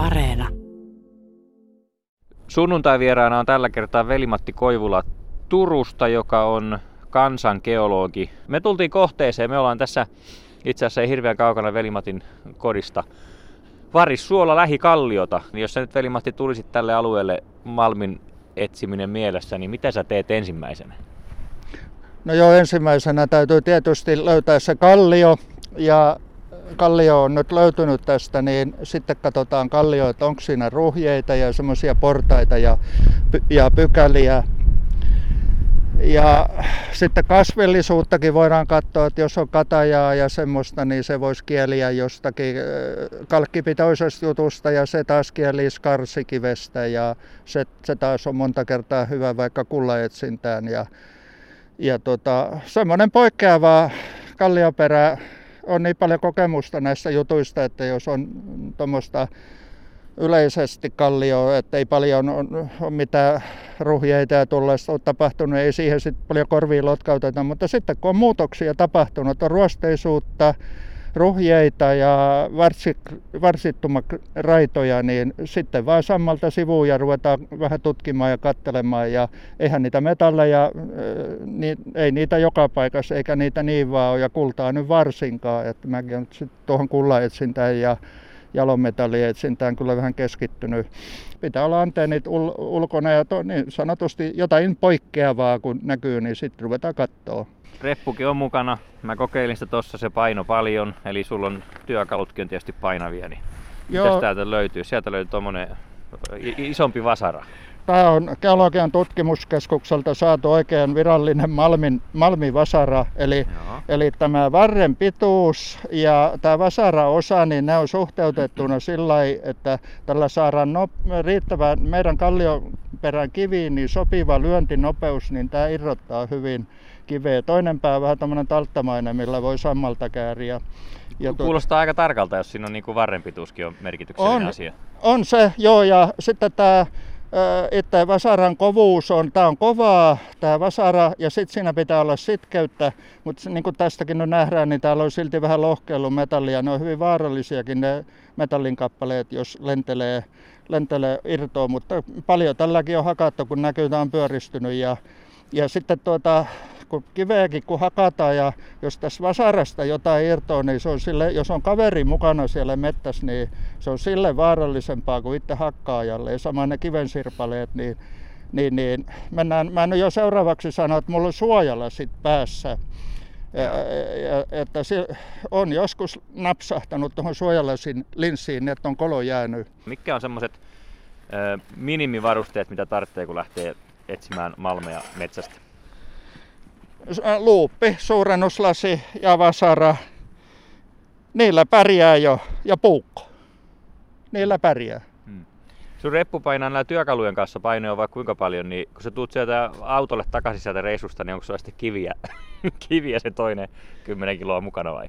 Areena. Sunnuntai-vieraana on tällä kertaa Velimatti Koivula Turusta, joka on kansangeologi. Me tultiin kohteeseen, me ollaan tässä itse asiassa ei hirveän kaukana Velimatin kodista. Varissuola lähikalliota. Niin jos sä nyt Velimatti tulisit tälle alueelle Malmin etsiminen mielessä, niin mitä sä teet ensimmäisenä? No joo, ensimmäisenä täytyy tietysti löytää se kallio ja kallio on nyt löytynyt tästä, niin sitten katsotaan kallio, että onko siinä ruhjeita ja semmoisia portaita ja, ja pykäliä. Ja sitten kasvillisuuttakin voidaan katsoa, että jos on katajaa ja semmoista, niin se voisi kieliä jostakin kalkkipitoisesta jutusta ja se taas kieli skarsikivestä ja se, se taas on monta kertaa hyvä vaikka kullaetsintään. Ja, ja tota, semmoinen poikkeava kallioperä on niin paljon kokemusta näistä jutuista, että jos on tuommoista yleisesti kallio, että ei paljon ole, mitään ruhjeita ja tullaista on tapahtunut, ei siihen sitten paljon korviin lotkauteta, mutta sitten kun on muutoksia tapahtunut, on ruosteisuutta, ruhjeita ja varsittumaraitoja, niin sitten vaan sammalta sivuun ja ruvetaan vähän tutkimaan ja katselemaan. Ja eihän niitä metalleja, niin, ei niitä joka paikassa eikä niitä niin vaan ole ja kultaa nyt varsinkaan. Että mäkin olen tuohon kullaetsintään ja jalonmetallietsintään kyllä vähän keskittynyt. Pitää olla antennit ul- ulkona ja to, niin sanotusti jotain poikkeavaa kun näkyy, niin sitten ruvetaan katsoa. Reppukin on mukana. Mä kokeilin sitä tossa, se paino paljon, eli sulla on työkalutkin on tietysti painavia. Niin Joo. Mitäs täältä löytyy? Sieltä löytyy tuommoinen isompi vasara. Tämä on Geologian tutkimuskeskukselta saatu oikein virallinen Malmin, Malmivasara, eli, eli tämä varren pituus ja tämä vasara-osa, niin ne on suhteutettuna sillä että tällä saadaan no, riittävän meidän kallioperän kiviin niin sopiva lyöntinopeus, niin tämä irrottaa hyvin kiveä. Toinen pää on vähän tämmöinen talttamainen, millä voi sammalta kääriä. Ja Kuulostaa aika tarkalta, jos siinä on niin kuin varrenpituuskin on merkityksellinen on, asia. On se, joo, ja sitten tämä että vasaran kovuus on, tämä on kovaa, tämä vasara, ja sitten siinä pitää olla sitkeyttä, mutta niin kuin tästäkin no nähdään, niin täällä on silti vähän lohkeillut metallia. Ne on hyvin vaarallisiakin ne metallin kappaleet, jos lentelee, lentelee irtoon, mutta paljon tälläkin on hakattu, kun näkyy, että on pyöristynyt. Ja, ja sitten tuota, kun kiveäkin kun hakataan ja jos tässä vasarasta jotain irtoaa, niin se on sille, jos on kaveri mukana siellä mettässä, niin se on sille vaarallisempaa kuin itse hakkaajalle. Ja sama ne kivensirpaleet, niin, niin, niin mennään, mä en jo seuraavaksi sano, että mulla on suojalla sit päässä. Ja, ja, että se on joskus napsahtanut tuohon suojalasin linssiin, että on kolo jäänyt. Mikä on semmoiset minimivarusteet, mitä tarvitsee, kun lähtee etsimään malmeja metsästä? Luuppi, suurennuslasi ja vasara, niillä pärjää jo, ja puukko. Niillä pärjää. Hmm. Sun reppu painaa näillä työkalujen kanssa painoa vaikka kuinka paljon, niin kun sä tuut sieltä autolle takaisin sieltä reisusta, niin onko sulla sitten kiviä, kiviä se toinen 10 kiloa mukana vai?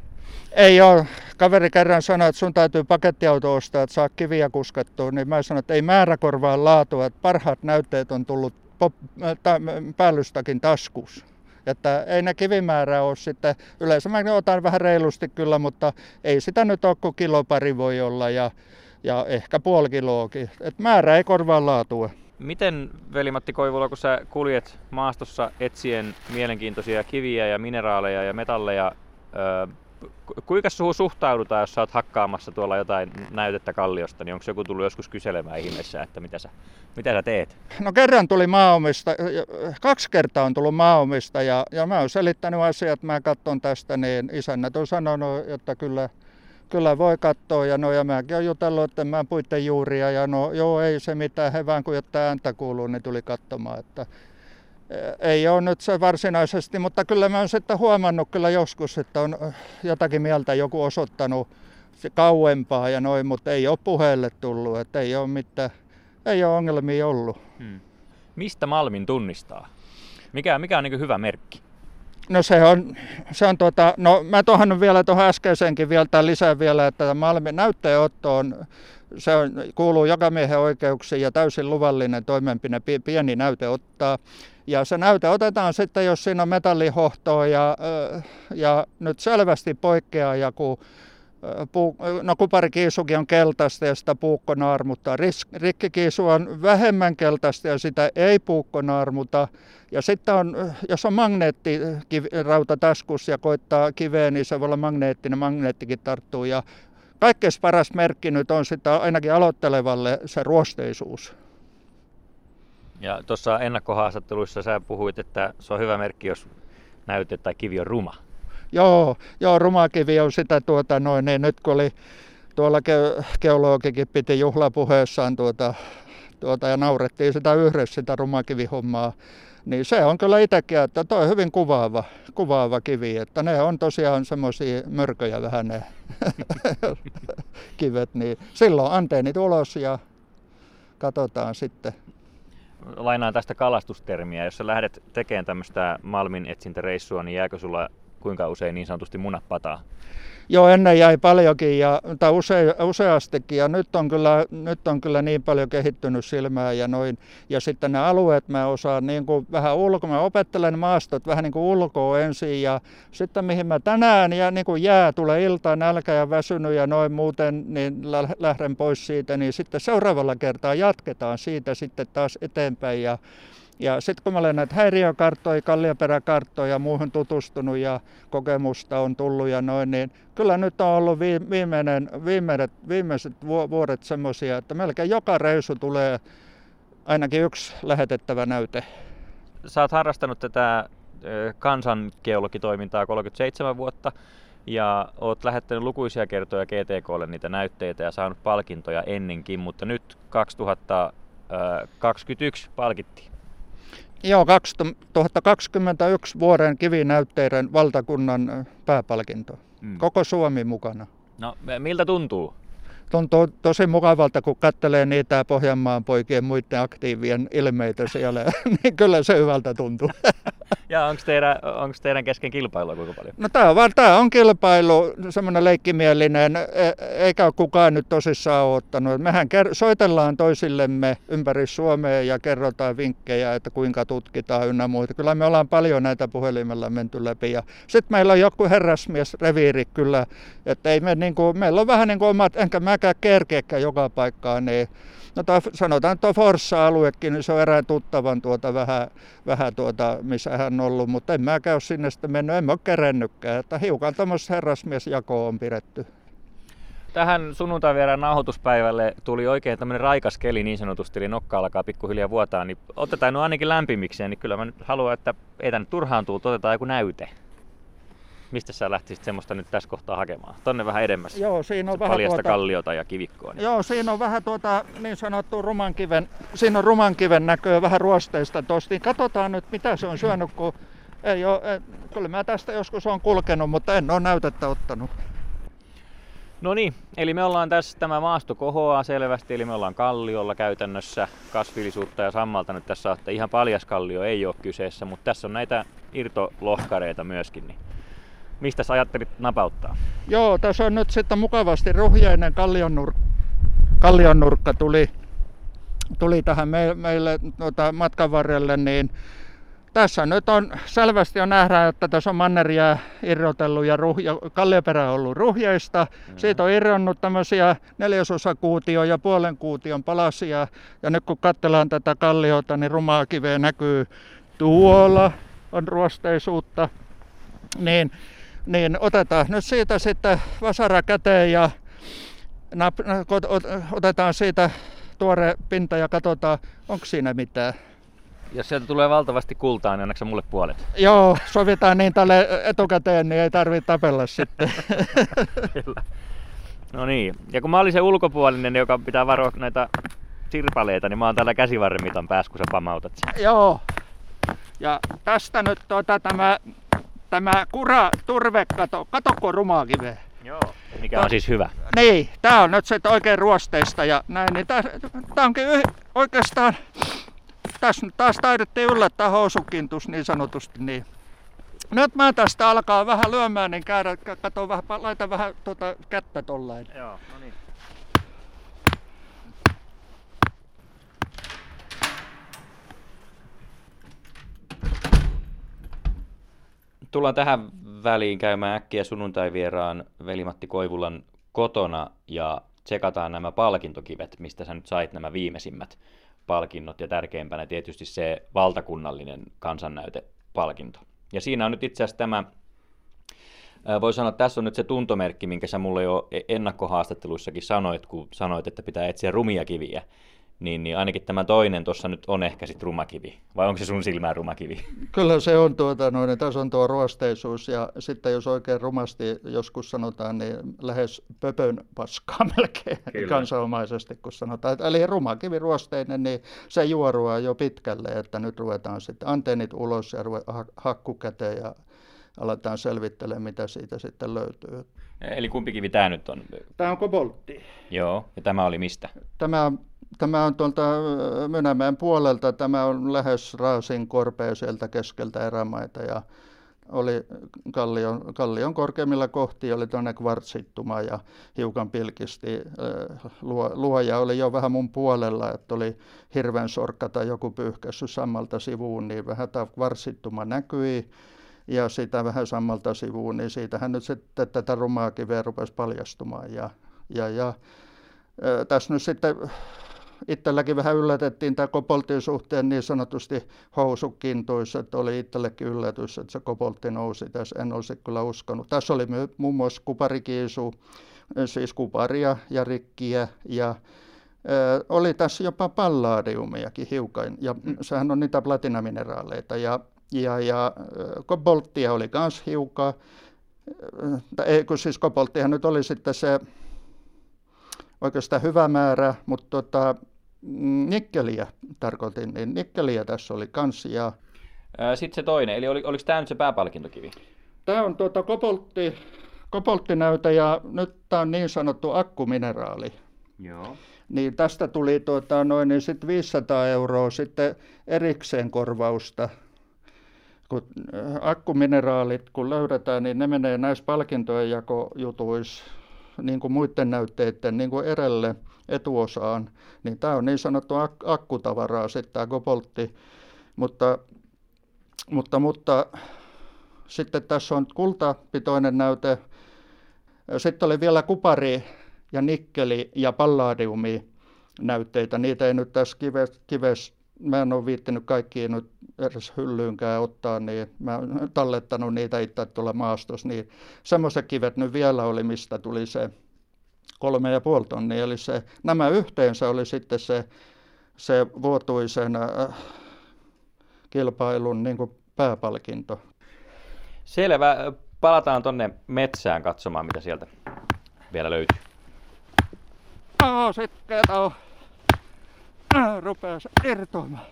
Ei ole. Kaveri kerran sanoi, että sun täytyy pakettiauto ostaa, että saa kiviä kuskattua, niin mä sanoin, että ei määrä korvaa laatua, että parhaat näytteet on tullut pop, äh, päällystäkin taskussa. Että ei ne kivimäärä ole sitten, yleensä mä otan vähän reilusti kyllä, mutta ei sitä nyt ole kuin kilo pari voi olla ja, ja ehkä puoli kiloakin. Et määrä ei korvaa laatua. Miten, Veli-Matti Koivula, kun sä kuljet maastossa etsien mielenkiintoisia kiviä ja mineraaleja ja metalleja, kuinka suhun suhtaudutaan, jos sä oot hakkaamassa tuolla jotain näytettä kalliosta, niin onko joku tullut joskus kyselemään ihmeessä, että mitä sä, mitä sä teet? No kerran tuli maaomista, kaksi kertaa on tullut maaomista ja, ja mä oon selittänyt asiat, mä katson tästä, niin isännät on sanonut, että kyllä, kyllä voi katsoa ja no ja mäkin olen jutellut, että mä puitten juuria ja no joo ei se mitään, he vaan kun jotain ääntä kuuluu, niin tuli katsomaan, että ei ole nyt se varsinaisesti, mutta kyllä mä oon sitten huomannut kyllä joskus, että on jotakin mieltä joku osoittanut kauempaa ja noin, mutta ei ole puheelle tullut, että ei ole mitään, ei ole ongelmia ollut. Hmm. Mistä Malmin tunnistaa? Mikä, mikä on niin hyvä merkki? No se on, se on tuota, no mä tuohon vielä tuohon äskeisenkin vielä tai lisää vielä, että Malmin näytteenotto on, se on, kuuluu miehen oikeuksiin ja täysin luvallinen toimenpide, pieni näyte ottaa. Ja se näyte otetaan sitten, jos siinä on metallihohtoa ja, ja nyt selvästi poikkeaa joku puu, no kuparikiisukin on keltaista ja sitä puukko naarmuttaa. Rikkikiisu on vähemmän keltaista ja sitä ei puukko naarmuta. Ja sitten on, jos on magneettirauta taskussa ja koittaa kiveen, niin se voi olla magneettinen, magneettikin tarttuu. Ja kaikkein paras merkki nyt on sitä ainakin aloittelevalle se ruosteisuus. Ja tuossa ennakkohaastatteluissa sä puhuit, että se on hyvä merkki, jos näyte tai kivi on ruma. Joo, joo rumakivi on sitä tuota noin, niin nyt kun oli tuolla ge- geologikin piti juhlapuheessaan tuota, tuota, ja naurettiin sitä yhdessä sitä rumakivihommaa, niin se on kyllä itsekin, että tuo on hyvin kuvaava, kuvaava kivi, että ne on tosiaan semmoisia mörköjä vähän ne kivet, niin silloin anteenit ulos ja katsotaan sitten. Lainaan tästä kalastustermiä. Jos sä lähdet tekemään tämmöistä malmin etsintäreissua, niin jääkö sulla kuinka usein niin sanotusti munat pataa? Joo, ennen jäi paljonkin ja, tai use, useastikin ja nyt on, kyllä, nyt on kyllä niin paljon kehittynyt silmää ja noin. Ja sitten ne alueet mä osaan niin kuin vähän ulkoa, mä opettelen maastot vähän niin kuin ulkoa ensin ja sitten mihin mä tänään ja niin kuin jää tulee iltaan nälkä ja väsynyt ja noin muuten, niin lähden pois siitä, niin sitten seuraavalla kertaa jatketaan siitä sitten taas eteenpäin ja ja sitten kun mä olen näitä häiriökarttoja, kallioperäkarttoja ja muuhun tutustunut ja kokemusta on tullut ja noin, niin kyllä nyt on ollut viimeinen, viimeiset, viimeiset vuodet semmoisia, että melkein joka reisu tulee ainakin yksi lähetettävä näyte. Sä oot harrastanut tätä kansangeologitoimintaa 37 vuotta ja oot lähettänyt lukuisia kertoja GTKlle niitä näytteitä ja saanut palkintoja ennenkin, mutta nyt 2021 palkittiin. Joo, 2021 vuoden kivinäytteiden valtakunnan pääpalkinto. Mm. Koko Suomi mukana. No, miltä tuntuu? Tuntuu tosi mukavalta, kun katselee niitä Pohjanmaan poikien muiden aktiivien ilmeitä siellä, niin kyllä se hyvältä tuntuu. Ja onko teidän, onko teidän kesken kilpailua kuinka paljon? No tämä on, tämä on kilpailu, semmoinen leikkimielinen, e, eikä ole kukaan nyt tosissaan ottanut. Mehän soitellaan toisillemme ympäri Suomea ja kerrotaan vinkkejä, että kuinka tutkitaan ynnä muita. Kyllä me ollaan paljon näitä puhelimella menty läpi. Sitten meillä on joku herrasmies reviiri kyllä, että ei me niin kuin, meillä on vähän niin kuin omat, enkä mäkään kerkeäkään joka paikkaan, niin No toi, sanotaan, tuo Forssa-aluekin, niin se on erään tuttavan tuota vähän, vähän tuota, missä hän on ollut, mutta en mä käy sinne sitten mennyt, en mä ole kerennytkään, että hiukan tämmöistä herrasmiesjakoa on pidetty. Tähän sunnuntai vieraan nauhoituspäivälle tuli oikein tämmöinen raikas keli niin sanotusti, eli nokka alkaa pikkuhiljaa vuotaa, niin otetaan nyt ainakin lämpimikseen, niin kyllä mä nyt haluan, että ei tänne turhaan tullut, otetaan joku näyte. Mistä sä lähtisit semmoista nyt tässä kohtaa hakemaan? Tonne vähän edemmäs. Joo, siinä on vähän paljasta tuota, kalliota ja kivikkoa. Niin. Joo, siinä on vähän tuota niin sanottu rumankiven, siinä on rumankiven näköä vähän ruosteista tosta. Niin katsotaan nyt mitä se on syönyt, kun ei ole, kyllä mä tästä joskus on kulkenut, mutta en ole näytettä ottanut. No niin, eli me ollaan tässä, tämä maasto kohoaa selvästi, eli me ollaan kalliolla käytännössä kasvillisuutta ja sammalta nyt tässä että ihan paljas kallio ei ole kyseessä, mutta tässä on näitä irtolohkareita myöskin, niin Mistä sä ajattelit napauttaa? Joo, tässä on nyt sitten mukavasti ruhjainen kallionnurkka, kallionnurkka tuli, tuli tähän me, meille tuota, matkan varrelle, niin tässä nyt on selvästi jo nähdään, että tässä on manneria irrotellut ja ruhja, kallioperä on ollut ruhjeista. Mm-hmm. Siitä on irronnut tämmöisiä neljäsosakuutio ja puolen kuution palasia. Ja nyt kun katsellaan tätä kalliota, niin rumaa kiveä näkyy tuolla on ruosteisuutta. Niin niin otetaan nyt siitä sitten vasara käteen ja otetaan siitä tuore pinta ja katsotaan, onko siinä mitään. Jos sieltä tulee valtavasti kultaa, niin annaksa mulle puolet? Joo, sovitaan niin tälle etukäteen, niin ei tarvitse tapella sitten. No niin, ja kun mä olin se ulkopuolinen, joka pitää varoa näitä sirpaleita, niin mä oon täällä käsivarremitan päässä, kun sä pamautat sen. Joo. Ja tästä nyt tuota, tämä tämä kura turvekato, katoko rumakive. Joo, mikä on siis hyvä. Niin, tää on nyt se oikein ruosteista ja näin, niin tää onkin yh, oikeastaan, tässä nyt taas taidettiin yllättää housukintus niin sanotusti, niin nyt mä tästä alkaa vähän lyömään, niin käydä, kato vähän, laita vähän tuota kättä tollain. Joo, no niin. Tullaan tähän väliin käymään äkkiä sunnuntai-vieraan Veli-Matti Koivulan kotona ja tsekataan nämä palkintokivet, mistä sä nyt sait nämä viimeisimmät palkinnot ja tärkeimpänä tietysti se valtakunnallinen kansannäytepalkinto. Ja siinä on nyt itse asiassa tämä, voi sanoa, että tässä on nyt se tuntomerkki, minkä sä mulle jo e- ennakkohaastatteluissakin sanoit, kun sanoit, että pitää etsiä rumia kiviä niin, niin ainakin tämä toinen tuossa nyt on ehkä sitten rumakivi. Vai onko se sun silmään rumakivi? Kyllä se on tuota, noin, tässä on tuo ruosteisuus ja sitten jos oikein rumasti joskus sanotaan, niin lähes pöpön paskaa melkein Kyllä. kansanomaisesti, kun sanotaan. Eli rumakivi ruosteinen, niin se juorua jo pitkälle, että nyt ruvetaan sitten antennit ulos ja ruve, hakku käteen ja aletaan selvittelemään, mitä siitä sitten löytyy. Eli kumpi kivi tämä nyt on? Tämä on koboltti. Joo, ja tämä oli mistä? Tämä Tämä on tuolta Mynämäen puolelta, tämä on lähes Raasin korpea sieltä keskeltä erämaita ja oli kallion, kallion korkeimmilla kohti, oli tuonne kvartsittuma ja hiukan pilkisti. Luo, luoja oli jo vähän mun puolella, että oli hirven sorkka tai joku pyyhkässyt sammalta sivuun, niin vähän tämä kvartsittuma näkyi ja sitä vähän sammalta sivuun, niin siitähän nyt sitten tätä rumaa kiveä rupesi paljastumaan. Ja, ja, ja tässä nyt sitten itselläkin vähän yllätettiin tämä kopoltin suhteen niin sanotusti housukintuissa, että oli itsellekin yllätys, että se kopoltti nousi tässä. En olisi kyllä uskonut. Tässä oli muun muassa kuparikiisu, siis kuparia ja rikkiä ja oli tässä jopa palladiumiakin hiukan, ja mm. sehän on niitä platinamineraaleita, ja, ja, ja kobolttia oli myös hiukan, ei kun siis kobolttihan nyt oli sitten se oikeastaan hyvä määrä, mutta tota, nikkeliä tarkoitin, niin nikkeliä tässä oli kans. Ja... Sitten se toinen, eli oli, oliko tämä nyt se pääpalkintokivi? Tämä on tuota kopoltti, kopolttinäytä ja nyt tämä on niin sanottu akkumineraali. Joo. Niin tästä tuli tuota, noin niin sit 500 euroa sitten erikseen korvausta. Kun akkumineraalit kun löydetään, niin ne menee näissä palkintojen jakojutuissa niin kuin muiden näytteiden niin kuin erelle etuosaan, niin tämä on niin sanottu ak- akkutavaraa sitten tämä koboltti, mutta, mutta, mutta sitten tässä on kultapitoinen näyte, sitten oli vielä kupari ja nikkeli ja palladiumi näytteitä, niitä ei nyt tässä kives, kives mä en ole viittinyt kaikkiin nyt edes hyllyynkään ottaa, niin mä oon tallettanut niitä itse tuolla maastossa, niin semmoiset kivet nyt vielä oli, mistä tuli se kolme ja puoli tonnia, eli se, nämä yhteensä oli sitten se, se vuotuisen äh, kilpailun niin kuin pääpalkinto. Selvä. Palataan tuonne metsään katsomaan, mitä sieltä vielä löytyy. No, sitten on rupeaa irtoamaan.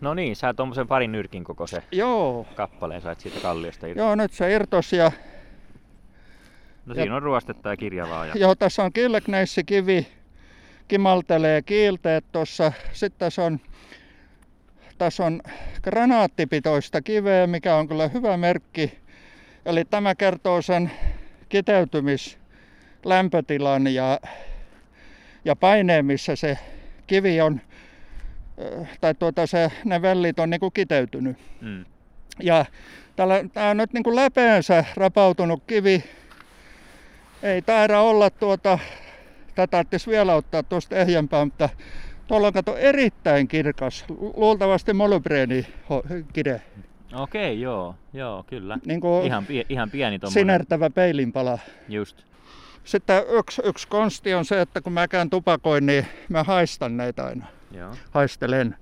No niin, sä tuommoisen parin nyrkin koko se Joo. kappaleen sait siitä kalliosta irti. Joo, nyt se irtosi ja... No siinä ja... on ruostetta ja kirjavaa. Ja... Joo, tässä on kivi, kimaltelee kiilteet tuossa. Sitten tässä on, tässä on granaattipitoista kiveä, mikä on kyllä hyvä merkki. Eli tämä kertoo sen kiteytymislämpötilan ja ja paineen, missä se kivi on, tai tuota se, ne vellit on niin kuin kiteytynyt. Mm. Ja tämä on nyt niin kuin läpeensä rapautunut kivi. Ei taida olla tuota, tätä tarvitsisi vielä ottaa tuosta ehjempää, mutta tuolla on kato erittäin kirkas, luultavasti molybreeni kide. Okei, joo, joo, kyllä. Niin kuin ihan, pie, ihan pieni tuommoinen. Sinertävä peilinpala. Just. Sitten yksi, yksi konsti on se, että kun mä käyn tupakoin, niin mä haistan näitä aina. Joo. Haistelen.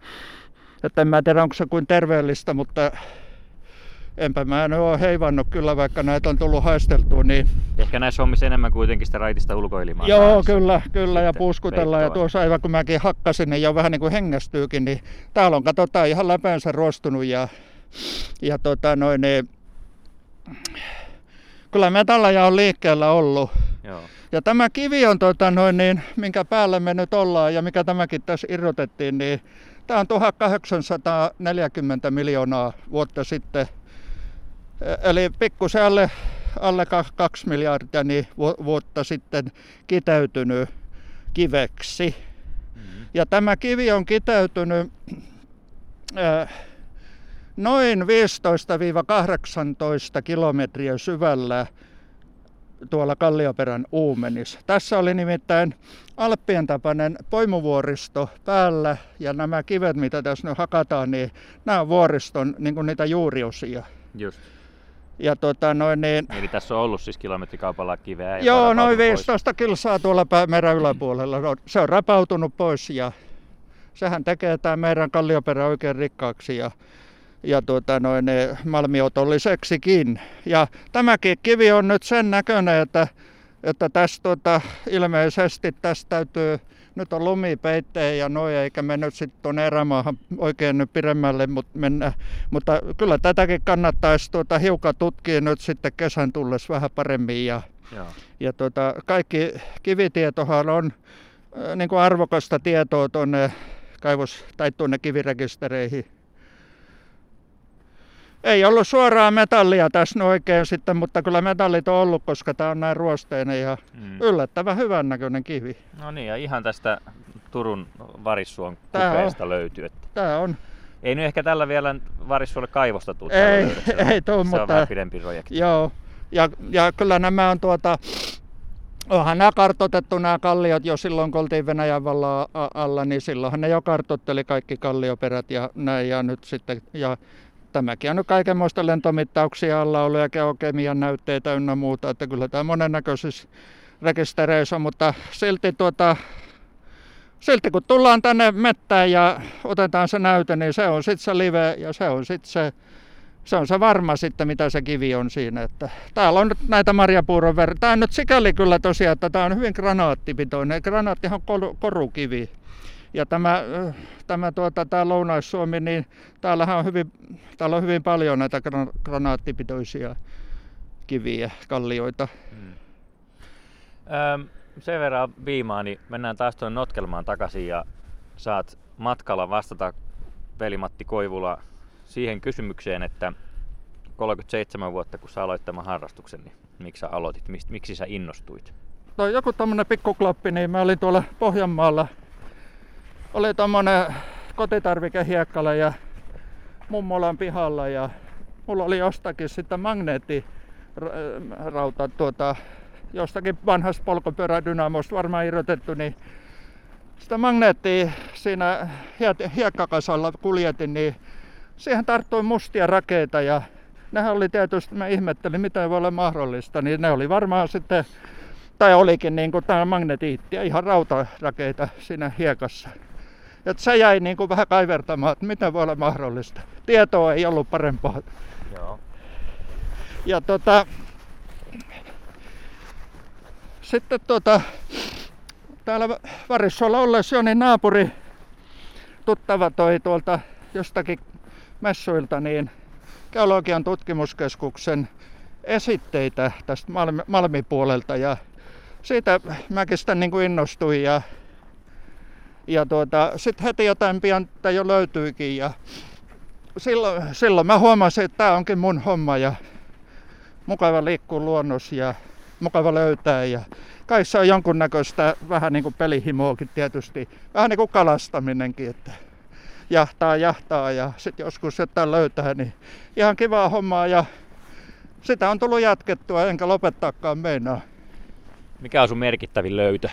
Että en mä tiedä, onko se kuin terveellistä, mutta enpä mä en ole heivannut kyllä, vaikka näitä on tullut haisteltua. Niin... Ehkä näissä hommissa enemmän kuitenkin sitä raitista ulkoilimaa. Joo, kanssa. kyllä, kyllä ja puuskutella. Ja tuossa aivan kun mäkin hakkasin, niin jo vähän niin kuin hengästyykin, niin täällä on katsotaan ihan läpäänsä ruostunut ja, ja tota noin, niin... kyllä me tällä ja on liikkeellä ollut. Ja tämä kivi on, tota, noin, niin, minkä päällä me nyt ollaan ja mikä tämäkin tässä irrotettiin, niin tämä on 1840 miljoonaa vuotta sitten. Eli pikkusen alle, alle 2 miljardia niin vuotta sitten kiteytynyt kiveksi. Mm-hmm. Ja tämä kivi on kiteytynyt äh, noin 15-18 kilometriä syvällä tuolla Kallioperän uumenissa. Tässä oli nimittäin Alppien tapainen poimuvuoristo päällä ja nämä kivet, mitä tässä nyt hakataan, niin nämä on vuoriston niin kuin niitä juuriosia. Just. Ja tota, noin, niin, Eli tässä on ollut siis kilometrikaupalla kiveä. ja joo, noin pois. 15 kilsaa tuolla meren yläpuolella. No, Se on rapautunut pois ja sehän tekee tämä meidän kallioperä oikein rikkaaksi ja, ja tuota, noin, malmiotolliseksikin. Ja tämäkin kivi on nyt sen näköinen, että, että tässä tuota, ilmeisesti tässä täytyy nyt on lumipeittejä ja noin, eikä me nyt sitten tuonne erämaahan oikein nyt pidemmälle mut mennä. Mutta kyllä tätäkin kannattaisi tuota hiukan tutkia nyt sitten kesän tullessa vähän paremmin. Ja, Joo. ja tuota, kaikki kivitietohan on äh, niin kuin arvokasta tietoa tuonne kaivos- tai tuonne kivirekistereihin. Ei ollut suoraa metallia tässä nyt oikein sitten, mutta kyllä metallit on ollut, koska tämä on näin ruosteinen ja Mm. yllättävän hyvän näköinen kivi. No niin, ja ihan tästä Turun Varissuon Tää on. kupeesta löytyy. Että Tämä on, ei nyt ehkä tällä vielä Varissuolle kaivosta tule. Ei, ei tuu, Se on mutta- vähän pidempi projekti. joo. Ja, ja kyllä nämä on tuota, onhan nämä kartotettu nämä kalliot jo silloin, kun oltiin Venäjän vallan alla, niin silloinhan ne jo kartotteli kaikki kallioperät ja näin. Ja nyt sitten, ja tämäkin on nyt kaikenmoista lentomittauksia alla ollut ja geokemian näytteitä ynnä muuta, että kyllä tämä monennäköisissä rekistereissä on, mutta silti tuota, silti kun tullaan tänne mettään ja otetaan se näyte, niin se on sitten se live ja se on sitten se, se on se varma sitten, mitä se kivi on siinä. Että täällä on nyt näitä marjapuuron verran. Tämä on nyt sikäli kyllä tosiaan, että tämä on hyvin granaattipitoinen. Granaattihan on korukivi. Ja tämä, äh, tämä, tuota, tämä Lounais-Suomi, niin täällähän on hyvin, täällä on hyvin paljon näitä gra- granaattipitoisia kiviä, kallioita. Mm. Öm, sen verran viimaa, niin mennään taas tuonne Notkelmaan takaisin ja saat matkalla vastata veli-Matti Koivula siihen kysymykseen, että 37 vuotta kun sä aloit tämän harrastuksen, niin miksi sä aloitit, miksi sä innostuit? No joku tämmönen pikkukloppi, niin mä olin tuolla Pohjanmaalla. Oli tommonen kotitarvikehiekkala ja mummolan pihalla ja mulla oli jostakin sitten magneettirauta tuota, jostakin vanhasta polkupyörädynamosta varmaan irrotettu, niin sitä magneettia siinä hie- hiekkakasalla kuljetin, niin siihen tarttui mustia rakeita ja nehän oli tietysti, mä ihmettelin, miten voi olla mahdollista, niin ne oli varmaan sitten tai olikin niin kuin tämä magnetiitti ihan rautarakeita siinä hiekassa. Et se jäi niin kuin vähän kaivertamaan, että miten voi olla mahdollista. Tietoa ei ollut parempaa. Joo. Ja tota, sitten tota, täällä Varissuolla ollessa jo niin naapuri tuttava toi tuolta jostakin messuilta niin geologian tutkimuskeskuksen esitteitä tästä Malmi, Malmipuolelta ja siitä mäkin sitten niin kuin innostuin ja, ja tuota, sitten heti jotain pian jo löytyikin ja silloin, silloin mä huomasin, että tämä onkin mun homma ja mukava liikkua luonnossa ja mukava löytää ja kai se on jonkunnäköistä vähän niin kuin pelihimoakin tietysti, vähän niin kuin kalastaminenkin, että jahtaa jahtaa ja sitten joskus jotain löytää, niin ihan kivaa hommaa ja sitä on tullut jatkettua enkä lopettaakaan meinaa. Mikä on sun merkittävin löytö?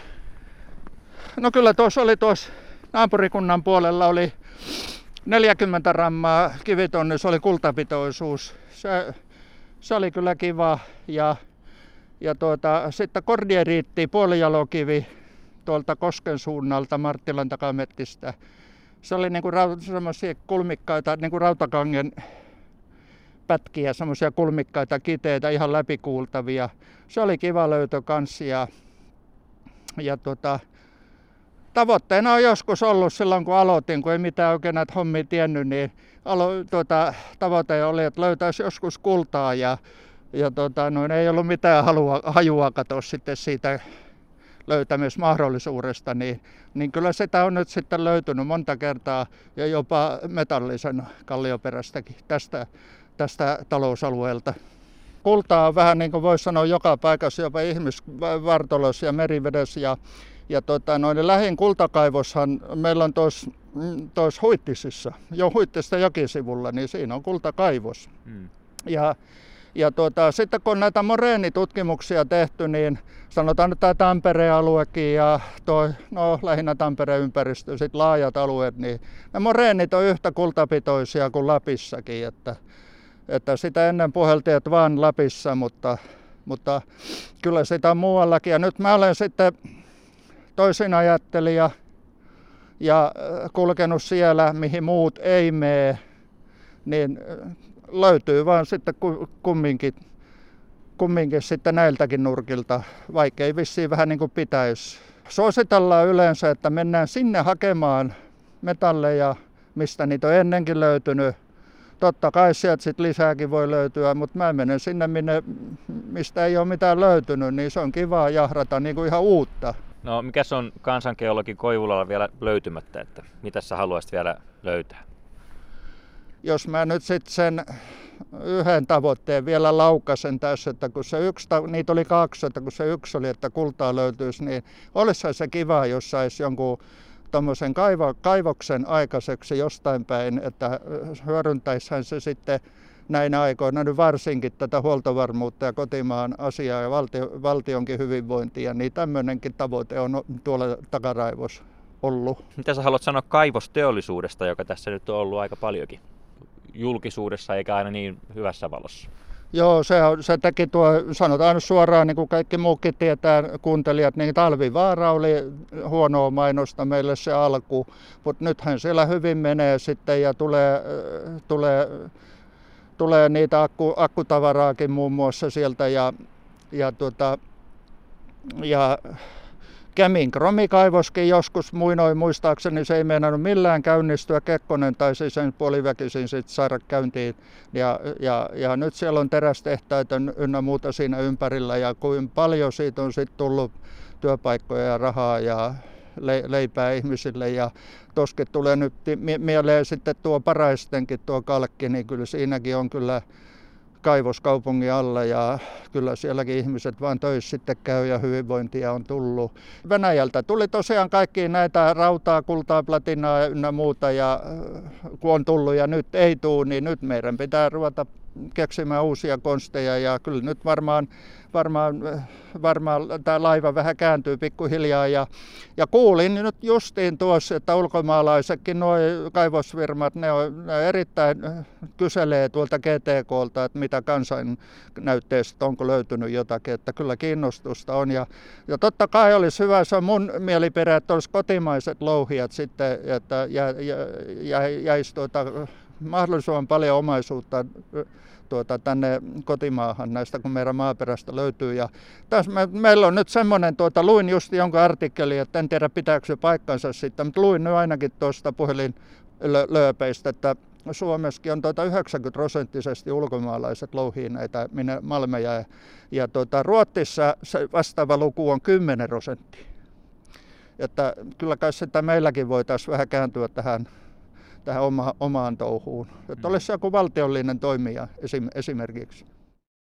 No kyllä tuossa oli tuossa naapurikunnan puolella oli 40 rammaa kivitonni, se oli kultapitoisuus. Se, se oli kyllä kiva ja, ja tuota, sitten kordieriitti puolijalokivi tuolta Kosken suunnalta Marttilan takamettistä. Se oli niinku semmoisia kulmikkaita, niinku rautakangen pätkiä, semmoisia kulmikkaita kiteitä, ihan läpikuultavia. Se oli kiva löytö kanssa ja, ja tota, tavoitteena on joskus ollut silloin, kun aloitin, kun ei mitään oikein näitä hommia tiennyt, niin alo, tuota, tavoite oli, että löytäisi joskus kultaa ja, ja tota, noin, ei ollut mitään halua, hajua katsoa sitten siitä löytämismahdollisuudesta, niin, niin kyllä sitä on nyt sitten löytynyt monta kertaa ja jopa metallisen kallioperästäkin tästä, tästä talousalueelta. Kultaa on vähän niin kuin voisi sanoa joka paikassa, jopa ihmisvartolossa ja merivedessä ja ja tota, noin lähin kultakaivoshan meillä on tuossa tos Huittisissa, jo Huittista jokisivulla, niin siinä on kultakaivos. Mm. Ja Ja tuota, sitten kun näitä moreenitutkimuksia tehty, niin sanotaan, että tämä Tampereen aluekin ja toi, no, lähinnä Tampereen ympäristö, sitten laajat alueet, niin ne moreenit on yhtä kultapitoisia kuin Lapissakin. Että, että sitä ennen puheltiin, että vaan Lapissa, mutta, mutta kyllä sitä on muuallakin. Ja nyt mä olen sitten toisin ajattelija ja äh, kulkenut siellä, mihin muut ei mene, niin äh, löytyy vaan sitten kumminkin, kumminkin sitten näiltäkin nurkilta, vaikka ei vissiin vähän niin kuin pitäisi. Suositellaan yleensä, että mennään sinne hakemaan metalleja, mistä niitä on ennenkin löytynyt. Totta kai sieltä sitten lisääkin voi löytyä, mutta mä menen sinne, minne, mistä ei ole mitään löytynyt, niin se on kiva jahrata niin kuin ihan uutta. No mikä on kansangeologi Koivulalla vielä löytymättä, että mitä sä haluaisit vielä löytää? Jos mä nyt sitten sen yhden tavoitteen vielä laukasen tässä, että kun se yksi, niitä oli kaksi, että kun se yksi oli, että kultaa löytyisi, niin olisi se kiva, jos saisi jonkun tuommoisen kaivo, kaivoksen aikaiseksi jostain päin, että hyödyntäisihän se sitten näinä aikoina nyt varsinkin tätä huoltovarmuutta ja kotimaan asiaa ja valtio, valtionkin hyvinvointia, niin tämmöinenkin tavoite on tuolla takaraivossa ollut. Mitä sä haluat sanoa kaivosteollisuudesta, joka tässä nyt on ollut aika paljonkin julkisuudessa eikä aina niin hyvässä valossa? Joo, se, se teki tuo, sanotaan suoraan, niin kuin kaikki muukin tietää, kuuntelijat, niin talvivaara oli huonoa mainosta meille se alku, mutta nythän siellä hyvin menee sitten ja tulee, tulee tulee niitä akku, akkutavaraakin muun muassa sieltä ja, ja, tuota, ja Kemin kromikaivoskin joskus muinoin muistaakseni se ei meinannut millään käynnistyä. Kekkonen taisi sen puoliväkisin sitten saada käyntiin. Ja, ja, ja, nyt siellä on terästehtaita ynnä muuta siinä ympärillä ja kuin paljon siitä on sitten tullut työpaikkoja ja rahaa ja leipää ihmisille. Ja toskin tulee nyt mieleen sitten tuo paraistenkin tuo kalkki, niin kyllä siinäkin on kyllä kaivoskaupungin alla ja kyllä sielläkin ihmiset vaan töissä sitten käy ja hyvinvointia on tullut. Venäjältä tuli tosiaan kaikki näitä rautaa, kultaa, platinaa ynnä muuta ja kun on tullut ja nyt ei tule, niin nyt meidän pitää ruveta keksimään uusia konsteja ja kyllä nyt varmaan, varmaan, varmaan tämä laiva vähän kääntyy pikkuhiljaa ja, ja kuulin nyt justiin tuossa, että ulkomaalaisetkin nuo kaivosfirmat, ne, on, ne erittäin kyselee tuolta GTKlta, että mitä kansannäytteestä onko löytynyt jotakin, että kyllä kiinnostusta on. Ja, ja totta kai olisi hyvä, se on mun mielipide, että olisi kotimaiset louhijat sitten, että jä, jä, jä, jäisi tuota mahdollisimman paljon omaisuutta tuota, tänne kotimaahan näistä, kun meidän maaperästä löytyy. Ja tässä me, meillä on nyt semmoinen, tuota, luin just jonkun artikkeli, että en tiedä pitääkö se paikkansa sitten, mutta luin nyt ainakin tuosta puhelinlööpeistä, että Suomessakin on tuota 90 prosenttisesti ulkomaalaiset louhii näitä malmeja ja, ja tuota, Ruotsissa se vastaava luku on 10 prosenttia. Että kyllä kai sitä meilläkin voitaisiin vähän kääntyä tähän tähän oma, omaan touhuun. Että olisi joku valtiollinen toimija esim, esimerkiksi.